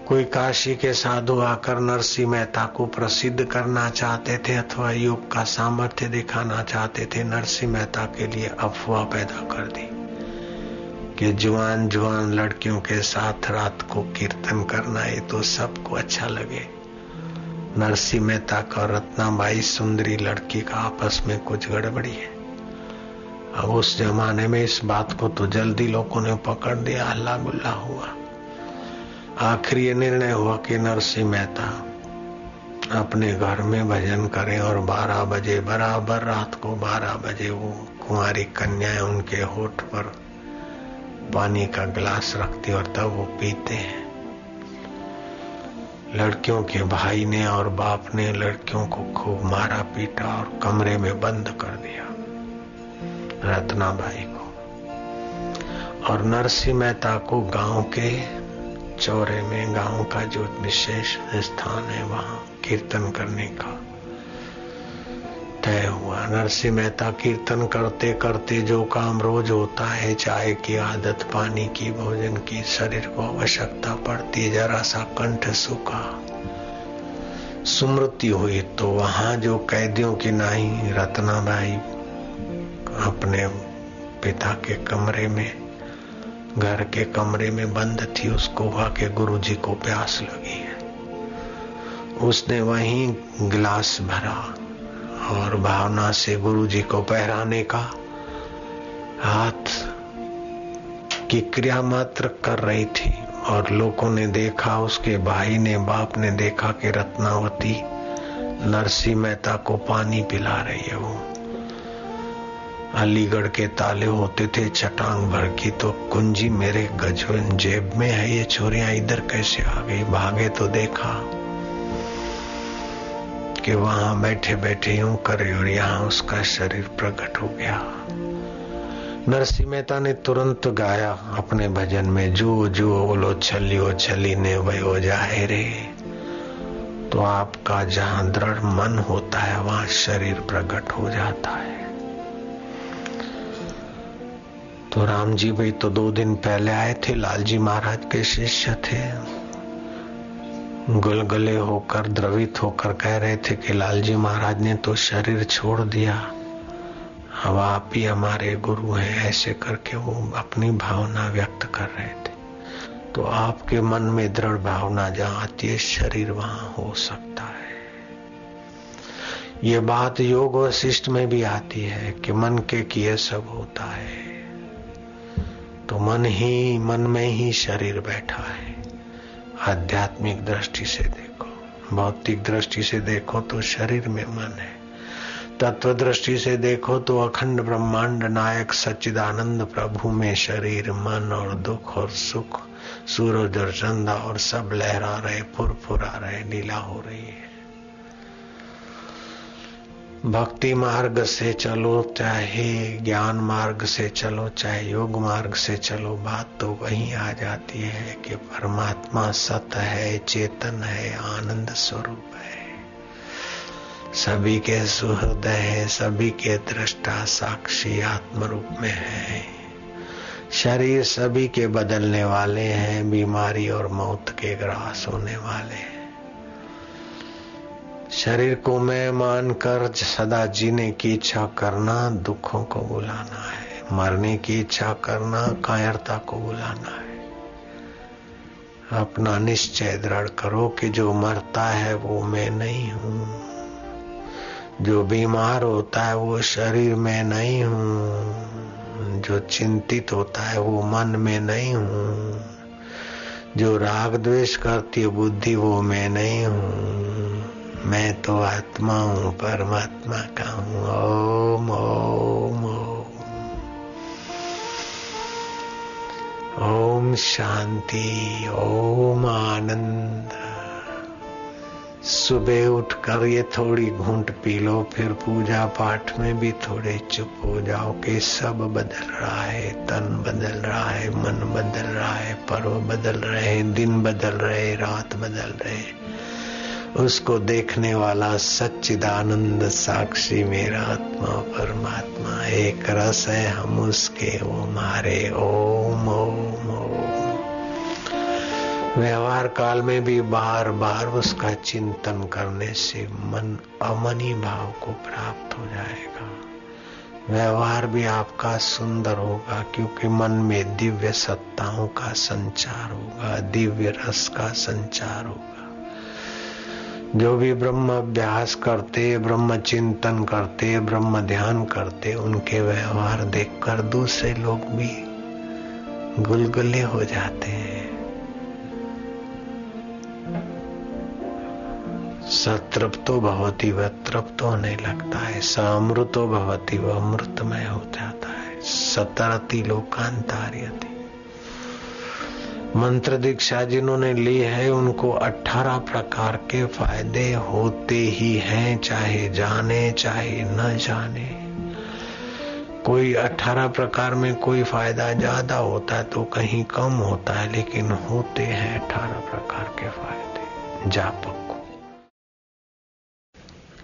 कोई काशी के साधु आकर नरसिंह मेहता को प्रसिद्ध करना चाहते थे अथवा योग का सामर्थ्य दिखाना चाहते थे नरसिंह मेहता के लिए अफवाह पैदा कर दी। कि जुआन जुआन लड़कियों के साथ रात को कीर्तन करना ये तो सबको अच्छा लगे। नरसिंह मेहता का रत्नाबाई सुंदरी लड़की का आपस में कुछ गड़बड़ी है। अब उस जमाने में इस बात को तो जल्दी लोगों ने पकड़ दिया हल्ला गुल्ला हुआ। आखिर ये निर्णय हुआ कि नरसिंह मेहता अपने घर में भजन करें और 12 बजे, बराबर रात को 12 बजे वो कुंवारी कन्याएँ उनके होठ पर पानी का गिलास रखती और तब वो पीते हैं। लड़कियों के भाई ने और बाप ने लड़कियों को खूब मारा पीटा और कमरे में बंद कर दिया, रत्ना भाई को। और नरसिंह मेहता को गाँव के चौरे में, गाँव का जो विशेष स्थान है, वहाँ कीर्तन करने का तय हुआ। नरसिंह मेहता कीर्तन करते करते जो काम रोज होता है, चाय की आदत, पानी की, भोजन की, शरीर को आवश्यकता पड़ती, जरा सा कंठ सूखा। सुमृति हुई तो वहाँ जो कैदियों की नाई, रत्नाबाई अपने पिता के कमरे में, घर के कमरे में बंद थी, उसको हुआ के गुरु जी को प्यास लगी है। उसने वहीं गिलास भरा। और भावना से गुरु जी को पहराने का हाथ की क्रिया मात्र कर रही थी और लोगों ने देखा, उसके भाई ने, बाप ने देखा कि रत्नावती नरसी मेहता को पानी पिला रही है वो। अलीगढ़ के ताले होते थे चटांग भर की तो कुंजी मेरे गजवन जेब में है, ये छोरियाँ इधर कैसे आ गई? भागे तो देखा। कि वहाँ बैठे बैठे यूँ करे और यहाँ उसका शरीर प्रकट हो गया। नरसिंह मेहता ने तुरंत गाया अपने भजन में, जो जो, बोलो छलियो छली ने वयो जाए रे। तो आपका जहाँ दृढ़ मन होता है, वहाँ शरीर प्रकट हो जाता है। तो राम जी भाई तो दो दिन पहले आए थे, लालजी महाराज के शिष्य थे। गुलगले होकर, द्रवित होकर कह रहे थे कि लालजी महाराज ने तो शरीर छोड़ दिया। अब आप ही हमारे गुरु हैं, ऐसे करके वो अपनी भावना व्यक्त कर रहे थे। तो आपके मन में दृढ़ भावना जहाँ आती है, शरीर वहाँ हो सकता है। ये बात योग वशिष्ठ में भी आती है कि मन के किए सब होता है। तो मन ही, मन में ही शरीर बैठा है। आध्यात्मिक दृष्टि से देखो। भौतिक दृष्टि से देखो तो शरीर में मन है। तत्व दृष्टि से देखो तो अखंड ब्रह्मांड नायक सच्चिदानंद प्रभु में शरीर, मन और दुख और सुख, सूरज और चंदा और सब लहरा रहे फुर फुरफुरा रहे लीला हो रही है। भक्ति मार्ग से चलो, चाहे ज्ञान मार्ग से चलो, चाहे योग मार्ग से चलो, बात तो वही आ जाती है कि परमात्मा सत है, चेतन है, आनंद स्वरूप है। सभी के सुहृदय है, सभी के दृष्टा साक्षी आत्म रूप में है। शरीर सभी के बदलने वाले हैं, बीमारी और मौत के ग्रास होने वाले हैं। शरीर को मैं मानकर सदा जीने की इच्छा करना, दुखों को बुलाना है, मरने की इच्छा करना, कायरता को बुलाना है। अपना निश्चय दृढ़ करो कि जो मरता है वो मैं नहीं हूँ। जो बीमार होता है वो शरीर में नहीं हूँ। जो चिंतित होता है वो मन में नहीं हूँ। जो राग द्वेष करती है बुद्धि वो मैं नहीं हूँ। मैं तो आत्मा हूँ, परमात्मा का हूँ। ओम ओम ओम। ओम शांति, ओम आनंद। सुबह उठकर ये थोड़ी घूंट पी लो, फिर पूजा पाठ में भी थोड़े चुप हो जाओ कि सब बदल रहा है, तन बदल रहा है, मन बदल रहा है, पर्व बदल रहे दिन बदल रहे रात बदल रहे उसको देखने वाला सच्चिदानंद साक्षी मेरा आत्मा परमात्मा, एक रस है हम उसके, वो मारे ओम ओम ओम। व्यवहार काल में भी बार बार उसका चिंतन करने से मन अमनी भाव को प्राप्त हो जाएगा। व्यवहार भी आपका सुंदर होगा, क्योंकि मन में दिव्य सत्ताओं का संचार होगा, दिव्य रस का संचार होगा। जो भी ब्रह्म अभ्यास करते, ब्रह्म चिंतन करते, ब्रह्म ध्यान करते, उनके व्यवहार देखकर दूसरे लोग भी गुलगुले हो जाते हैं। सतृप्तो भवती वह तृप्त होने लगता है, समृतो भवती वह अमृतमय हो जाता है। सतरती लोकांतार्यति। मंत्र दीक्षा जिन्होंने ली है, उनको अठारह प्रकार के फ़ायदे होते ही हैं, चाहे जाने, चाहे न जाने। कोई अठारह प्रकार में कोई फ़ायदा ज़्यादा होता है तो कहीं कम होता है, लेकिन होते हैं अठारह प्रकार के फ़ायदे। जापक।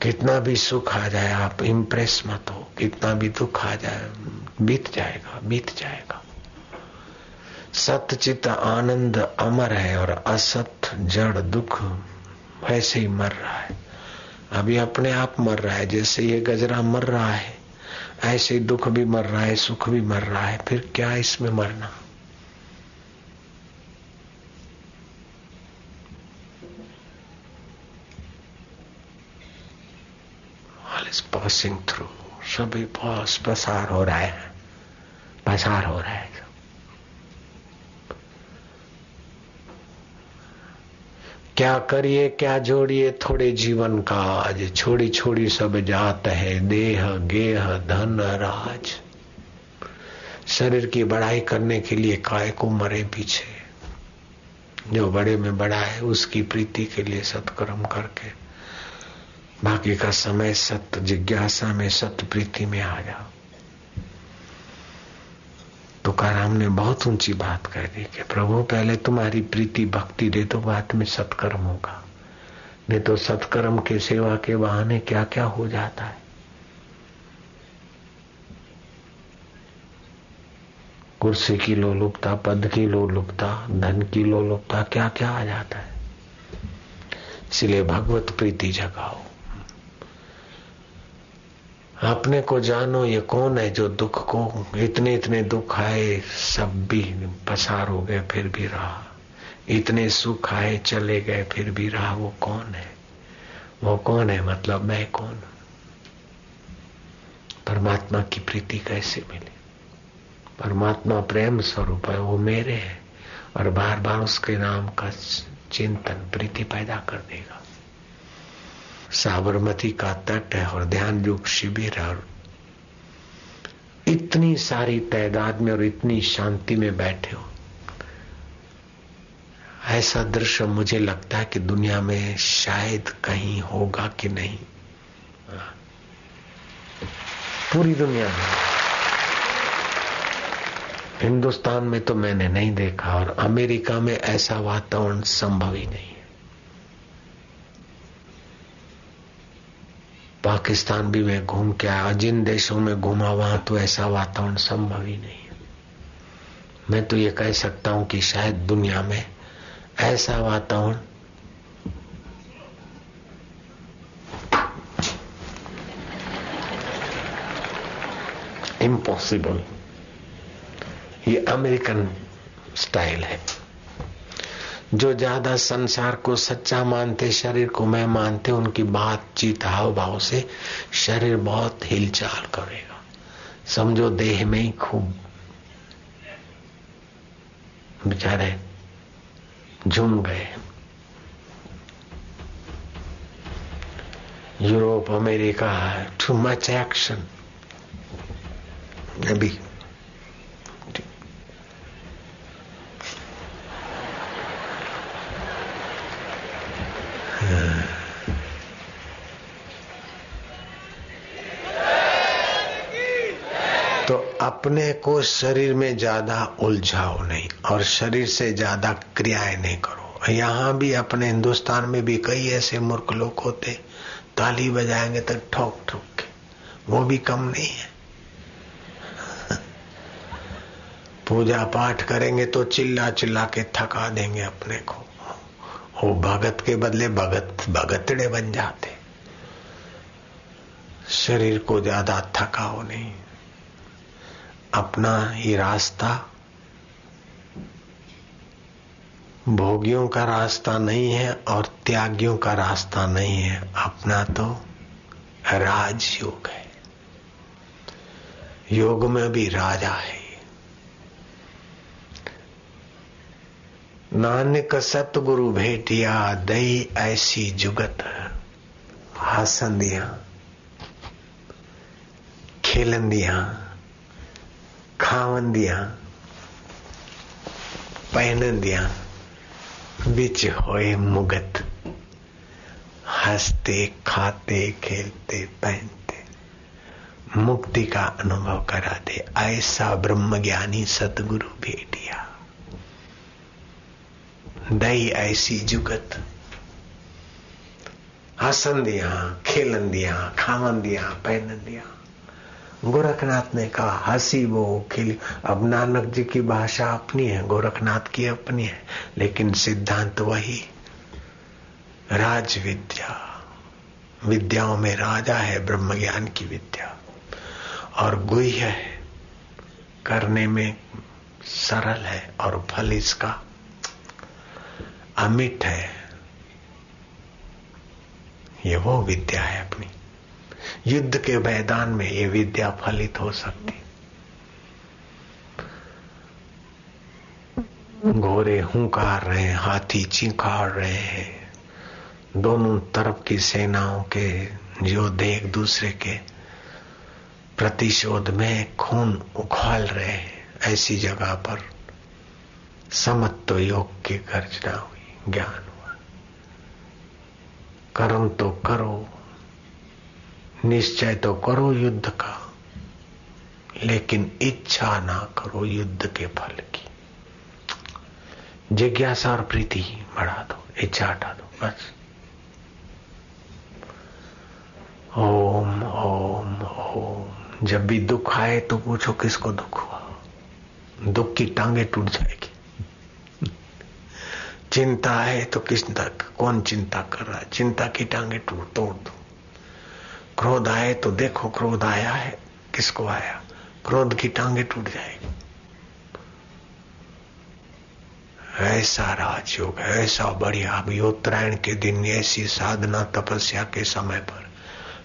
कितना भी सुख आ जाए, आप इम्प्रेस मत हो। कितना भी दुख आ जाए, बीत जाएगा बीत जाएगा। सत चित आनंद अमर है और असत जड़ दुख ऐसे ही मर रहा है। अभी अपने आप मर रहा है, जैसे ये गजरा मर रहा है, ऐसे ही दुख भी मर रहा है, सुख भी मर रहा है, फिर क्या इसमें मरना? पासिंग थ्रू सभी पास पसार हो रहा है, पसार हो रहा है। क्या करिए, क्या जोड़िए, थोड़े जीवन का आज छोड़ी छोड़ी सब जात है, देह, गेह, धन, राज। शरीर की बड़ाई करने के लिए काय को मरे पीछे? जो बड़े में बड़ा है, उसकी प्रीति के लिए सत्कर्म करके। बाकी का समय सत्य जिज्ञासा में सत्य प्रीति में आ जाओ। तुकाराम ने बहुत ऊँची बात कह दी कि प्रभु, पहले तुम्हारी प्रीति भक्ति दे तो बाद में सत्कर्म होगा। नहीं तो सत्कर्म के सेवा के बहाने क्या क्या हो जाता है? कुर्सी की लोलुपता पद की लोलुपता धन की लोलुपता क्या क्या आ जाता है? इसलिए भगवत प्रीति जगाओ। अपने को जानो ये कौन है जो दुख को इतने इतने दुख आए, सब भी पसार हो गए, फिर भी रहा। इतने सुख आए, चले गए, फिर भी रहा। वो कौन है? वो कौन है? मतलब मैं कौन? परमात्मा की प्रीति कैसे मिले? परमात्मा प्रेम स्वरूप है, वो मेरे है। और बार बार उसके नाम का चिंतन, प्रीति पैदा कर देगा। साबरमती का तट है और ध्यान योग शिविर है और इतनी सारी तादाद में और इतनी शांति में बैठे हो। ऐसा दृश्य मुझे लगता है कि दुनिया में शायद कहीं होगा कि नहीं। पूरी दुनिया में। हिंदुस्तान में तो मैंने नहीं देखा और अमेरिका में ऐसा वातावरण संभव ही नहीं। पाकिस्तान भी मैं घूम के आया, जिन देशों में घूमा, वहाँ तो ऐसा वातावरण संभव ही नहीं मैं तो ये कह सकता हूँ कि शायद दुनिया में ऐसा वातावरण इम्पॉसिबल ये अमेरिकन स्टाइल है। जो ज़्यादा संसार को सच्चा मानते, शरीर को मैं मानते, उनकी बातचीत हाव भाव से शरीर बहुत हिलचाल करेगा। समझो देह में ही खूब बेचारे झूम गए। Europe, America too much action अभी तो अपने को शरीर में ज़्यादा उलझाओ नहीं और शरीर से ज़्यादा क्रियाएँ नहीं करो। यहाँ भी अपने हिंदुस्तान में भी कई ऐसे मूर्ख लोग होते, ताली बजाएँगे तो ठोक ठोक के। वो भी कम नहीं है। पूजा पाठ करेंगे तो चिल्ला चिल्ला के थका देंगे अपने को। वो भगत के बदले भगत, भगतड़े बन जाते। शरीर को ज़्यादा थकाओ नहीं। अपना ही रास्ता। भोगियों का रास्ता नहीं है और त्यागियों का रास्ता नहीं है। अपना तो राजयोग है। योग में भी राजा है। नानक सतगुरु भेटिया, दई ऐसी जुगत। खावन दिया पहन दिया, बिच होए मुगत, हँसते, खाते, खेलते, पहनते, मुक्ति का अनुभव करा दे। ऐसा ब्रह्मज्ञानी सतगुरु भेटिया। दई ऐसी जुगत, हसन दिया, खेलन दिया, खावन दिया पहन दिया। गोरखनाथ ने कहा, हँसी वो खिल, अब नानक जी की भाषा अपनी है, गोरखनाथ की अपनी है, लेकिन सिद्धांत वही। राज विद्या विद्याओं में राजा है ब्रह्म ज्ञान की विद्या, और गुह्य है, करने में सरल है, और फल इसका अमिट है। ये वो विद्या है अपनी। युद्ध के मैदान में ये विद्या फलित हो सकती। घोड़े हुंकार रहे हैं, हाथी चिंकार रहे हैं। दोनों तरफ़ की सेनाओं के योद्धे एक दूसरे के प्रतिशोध में खून उखाल रहे हैं, ऐसी जगह पर समत्व योग की गर्जना हुई, ज्ञान हुआ। कर्म तो करो निश्चय तो करो युद्ध का, लेकिन इच्छा ना करो युद्ध के फल की। जिज्ञासा और प्रीति बढ़ा दो, इच्छा हटा दो, बस। ओम ओम ओम। जब भी दुख आए तो पूछो किसको दुख हुआ। दुख की टांगे टूट जाएगी। चिंता है तो किस तक कौन चिंता कर रहा है? चिंता की टांगे टूट, तोड़ दो। क्रोध आए तो देखो क्रोध आया है। किसको आया? क्रोध की टांगे टूट जाएगी। ऐसा राजयोग, ऐसा बढ़िया अभी उत्तरायण के दिन, ऐसी साधना तपस्या के समय पर।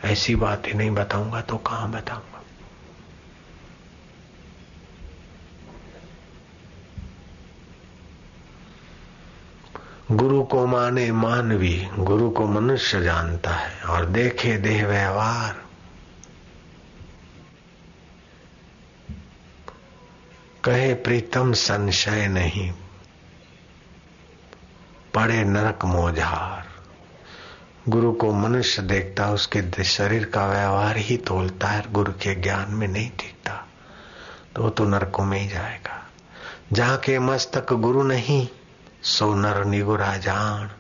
ऐसी बातें नहीं बताऊँगा तो कहाँ बताऊँगा? गुरु को माने मानवी, गुरु को मनुष्य जानता है और देखे देह व्यवहार। कहे प्रीतम, संशय नहीं। पड़े नरक मोझार। गुरु को मनुष्य देखता, उसके शरीर का व्यवहार ही तोलता है गुरु के ज्ञान में नहीं दिखता तो वो तो नरकों में ही जाएगा। जहाँ के मस्तक गुरु नहीं। सोनर निगुरा जान।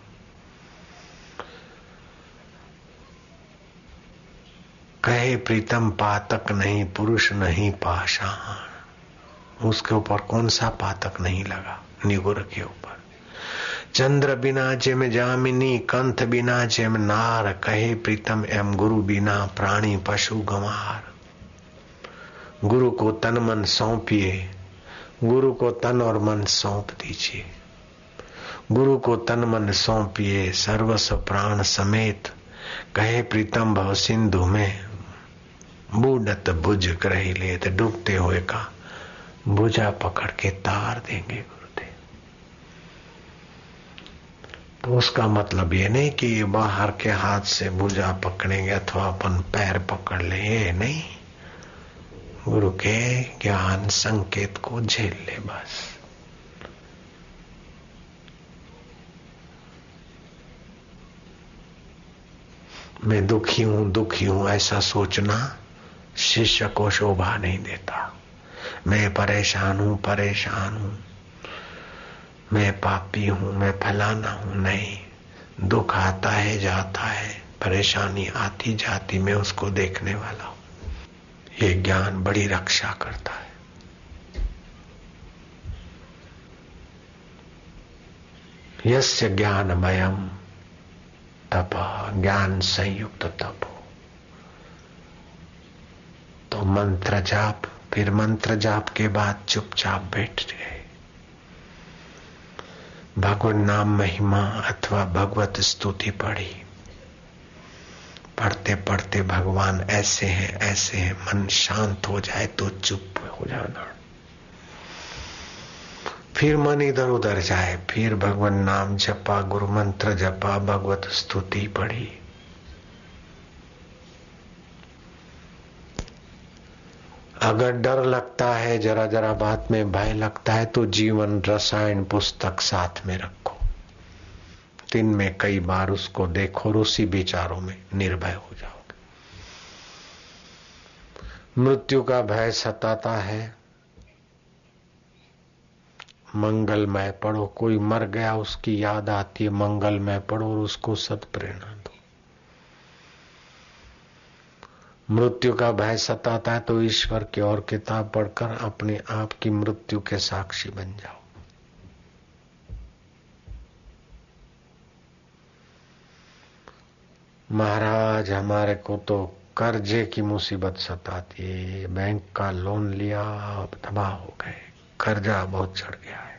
कहे प्रीतम पातक नहीं, पुरुष नहीं पाषाण। उसके ऊपर कौन सा पातक नहीं लगा? निगुर के ऊपर। चंद्र बिना जेम जामिनी कंथ बिना जेम नार। कहे प्रीतम, एम गुरु बिना प्राणी पशु गमार गुरु को तन मन सौंपिए, गुरु को तन और मन सौंप दीजिए। गुरु को तन मन सौंपिए, सर्वस्व प्राण समेत, कहे प्रीतम भव सिंधु में, बूढ़त बुझ रही ले डूबते हुए का, बुझा पकड़ के तार देंगे तो उसका मतलब ये नहीं कि ये बाहर के हाथ से भुजा पकड़ेंगे अथवा अपन पैर पकड़ ले, ये नहीं। गुरु के ज्ञान संकेत को झेल ले बस। मैं दुखी हूँ दुखी हूँ, ऐसा सोचना शिष्य को शोभा नहीं देता। मैं परेशान हूँ परेशान हूँ। मैं पापी हूँ, मैं फलाना हूँ, नहीं। दुख आता है, जाता है, परेशानी आती जाती मैं उसको देखने वाला हूँ। ये ज्ञान बड़ी रक्षा करता है। यस्य ज्ञानमयम। तप, ज्ञान संयुक्त तप। तो मंत्र जाप, फिर मंत्र जाप के बाद चुपचाप बैठ गए भगवान नाम महिमा अथवा भगवत स्तुति पढ़ी। पढ़ते पढ़ते भगवान ऐसे हैं ऐसे हैं, मन शांत हो जाए तो चुप हो जाना। फिर मन इधर उधर जाए, फिर भगवान नाम जपा गुरु मंत्र जपा, भगवत स्तुति पढ़ी। अगर डर लगता है, जरा जरा बात में भय लगता है तो जीवन रसायन पुस्तक साथ में रखो। दिन में कई बार उसको देखो और उसी विचारों में निर्भय हो जाओगे। मृत्यु का भय सताता है मंगलमय पढ़ो। कोई मर गया, उसकी याद आती है, मंगलमय पढ़ो और उसको सत प्रेरणा दो। मृत्यु का भय सताता है तो ईश्वर की और किताब पढ़कर अपने आप की मृत्यु के साक्षी बन जाओ। महाराज, हमारे को तो कर्जे की मुसीबत सताती है। बैंक का लोन लिया अब तबाह हो गए। कर्जा बहुत चढ़ गया है।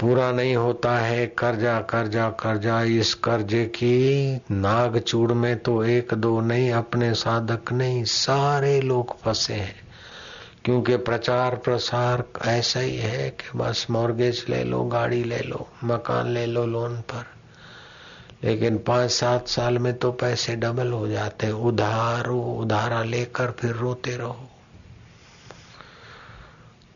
पूरा नहीं होता है, कर्जा कर्जा कर्जा, इस कर्जे की नाग चूड़ में तो एक दो नहीं, अपने साधक नहीं, सारे लोग फंसे हैं। क्योंकि प्रचार प्रसार ऐसा ही है कि बस मॉर्गेज ले लो, गाड़ी ले लो, मकान ले लो लोन पर। लेकिन पाँच, सात साल में तो पैसे डबल हो जाते उधारो उधारा लेकर फिर रोते रहो।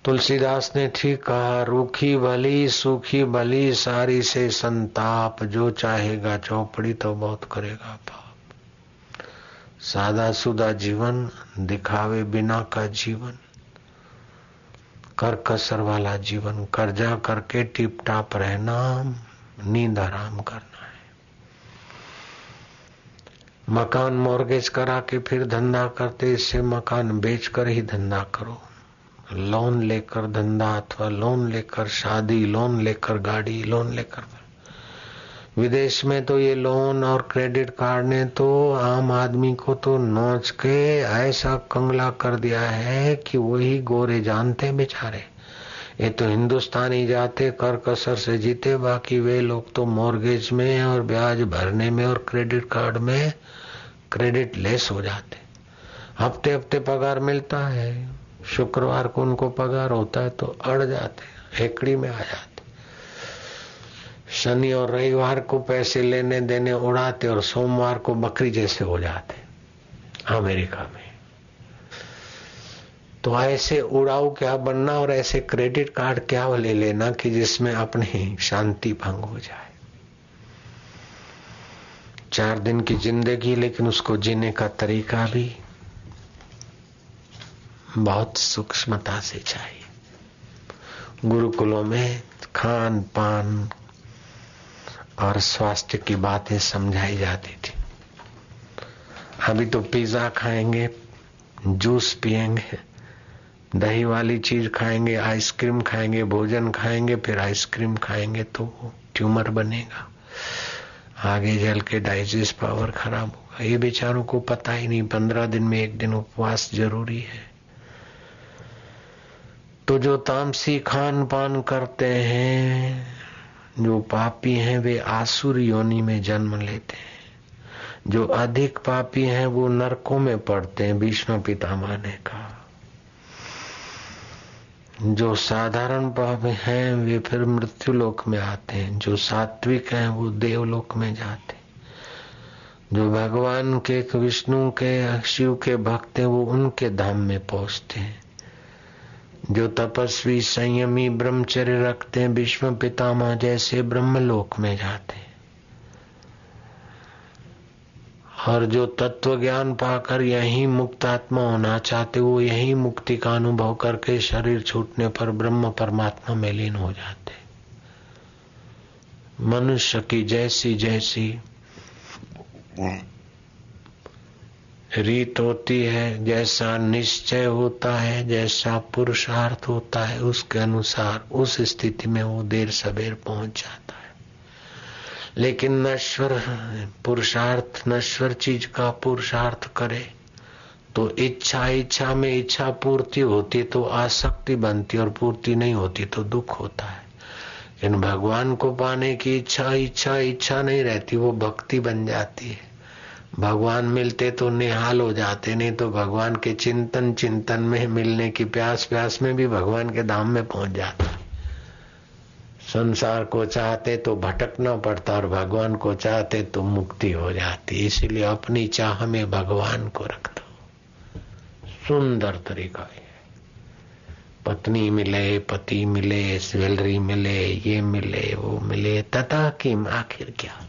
तुलसीदास ने ठीक कहा, रूखी भली सूखी भली सारी से संताप, जो चाहेगा चौपड़ी तो बहुत करेगा पाप। सादा सुदा जीवन, दिखावे बिना का जीवन। कर कसर वाला जीवन, कर्जा करके टिप टाप रहना, नींद आराम करना है। मकान मॉर्गेज करा के फिर धंधा करते, इससे मकान बेचकर ही धंधा करो। लोन लेकर धंधा अथवा लोन लेकर शादी, लोन लेकर गाड़ी, लोन लेकर विदेश में तो ये लोन और क्रेडिट कार्ड ने तो आम आदमी को तो नोच के ऐसा कंगला कर दिया है कि वही गोरे जानते बेचारे। ये तो हिंदुस्तानी जाते कर कसर से जीते, बाकी वे लोग तो मॉर्गेज में और ब्याज भरने में और क्रेडिट कार्ड में क्रेडिट लेस हो जाते। हफ़्ते हफ़्ते पगार मिलता है। शुक्रवार को उनको पगार होता है तो अड़ जाते हेकड़ी में आ जाते शनि और रविवार को पैसे लेने देने उड़ाते और सोमवार को बकरी जैसे हो जाते अमेरिका में। तो ऐसे उड़ाऊ क्या बनना और ऐसे क्रेडिट कार्ड क्या ले लेना कि जिसमें अपनी शांति भंग हो जाए? चार दिन की ज़िंदगी लेकिन उसको जीने का तरीका भी बहुत सूक्ष्मता से चाहिए। गुरुकुलों में खान पान और स्वास्थ्य की बातें समझाई जाती थी। अभी तो पिज्जा खाएँगे, जूस पिएँगे, दही वाली चीज़ खाएँगे, आइसक्रीम खाएँगे, भोजन खाएँगे, फिर आइसक्रीम खाएँगे तो ट्यूमर बनेगा। आगे जल के डाइजेस्ट पावर खराब होगा। ये बेचारों को पता ही नहीं, पंद्रह दिन में एक दिन उपवास ज़रूरी है। तो जो तामसी खान पान करते हैं, जो पापी हैं, वे आसुर योनि में जन्म लेते हैं। जो अधिक पापी हैं, वो नरकों में पड़ते हैं, भीष्म पितामह ने कहा। जो साधारण पापी हैं, वे फिर मृत्यु लोक में आते हैं। जो सात्विक हैं, वो देवलोक में जाते हैं। जो भगवान के विष्णु के, शिव के भक्त हैं, वो उनके धाम में पहुँचते हैं। जो तपस्वी संयमी ब्रह्मचर्य रखते हैं, विश्व पितामह जैसे ब्रह्मलोक में जाते हैं। और जो तत्व ज्ञान पाकर यही मुक्त आत्मा होना चाहते वो यही मुक्ति का अनुभव करके शरीर छूटने पर ब्रह्म परमात्मा में लीन हो जाते मनुष्य की जैसी जैसी रीत होती है, जैसा निश्चय होता है, जैसा पुरुषार्थ होता है, उसके अनुसार उस स्थिति में वो देर सवेर पहुँच जाता है। लेकिन नश्वर, पुरुषार्थ, नश्वर चीज़ का पुरुषार्थ करे तो इच्छा इच्छा में इच्छा पूर्ति होती तो आसक्ति बनती और पूर्ति नहीं होती तो दुख होता है। इन भगवान को पाने की इच्छा इच्छा इच्छा नहीं रहती, वो भक्ति बन जाती है। भगवान मिलते तो निहाल हो जाते, नहीं तो भगवान के चिंतन चिंतन में मिलने की प्यास प्यास में भी भगवान के धाम में पहुँच जाता। संसार को चाहते तो भटकना पड़ता और भगवान को चाहते तो मुक्ति हो जाती। इसलिए अपनी चाह में भगवान को रख दो। सुंदर तरीका है। पत्नी मिले, पति मिले, ज्वेलरी मिले, ये मिले, वो मिले, तथा किम आखिर क्या?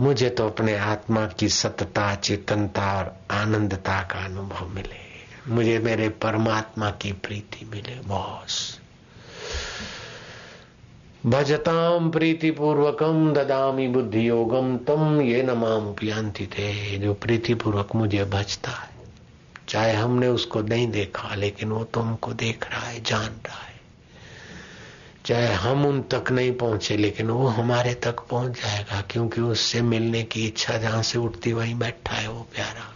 मुझे तो अपने आत्मा की सतता, चेतनता और आनंदता का अनुभव मिले। मुझे मेरे परमात्मा की प्रीति मिले बॉस। भजताम प्रीति पूर्वकम ददामी बुद्धि योगम तम ये नमाम पियांति थे जो प्रीति पूर्वक मुझे भजता है। चाहे हमने उसको नहीं देखा, लेकिन वो तो हमको देख रहा है, जान रहा है। चाहे हम उन तक नहीं पहुँचे, लेकिन वो हमारे तक पहुँच जाएगा, क्योंकि उससे मिलने की इच्छा जहाँ से उठती वहीं बैठा है वो प्यारा।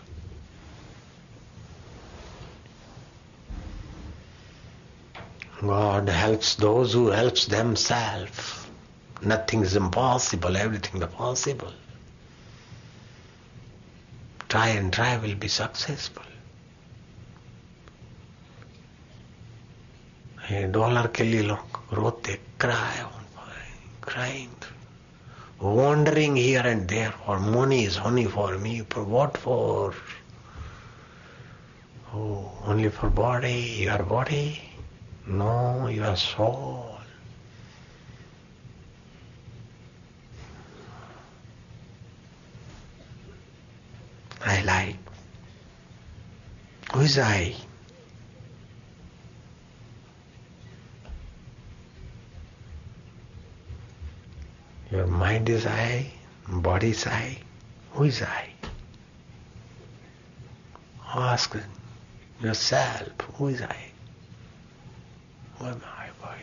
God helps those who helps them self nothing is impossible everything possible try and try will be successful dollar के लिए लोग rote, cry on crying, wandering here and there for money is only for me, for what for? Oh, only for body, your body? No, your soul. I like. Who is I? Your mind is I, body is I. Who is I? Ask yourself, who is I? Who am I? Why?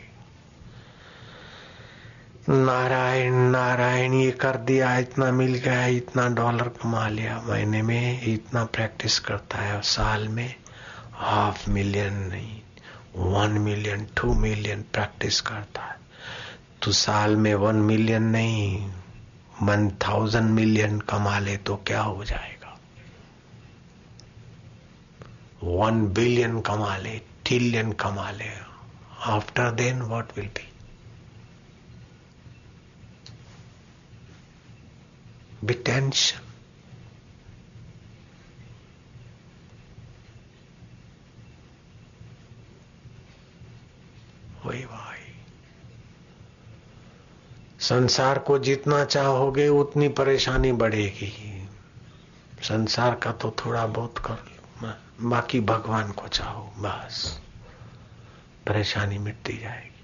Narayan Narayan ये कर दिया इतना मिल गया इतना dollar कमा लिया महीने में इतना प्रैक्टिस करता है और साल में हाफ़ मिलियन नहीं one million two million practice करता है तो साल में वन मिलियन नहीं वन थाउज़ेंड मिलियन कमा ले तो क्या हो जाएगा? वन बिलियन कमा ले ट्रिलियन कमा ले। After then what will be be tension वही भाई संसार को जितना चाहोगे, उतनी परेशानी बढ़ेगी। संसार का तो थोड़ा बहुत कर बाकी भगवान को चाहो, बस। परेशानी मिटती जाएगी।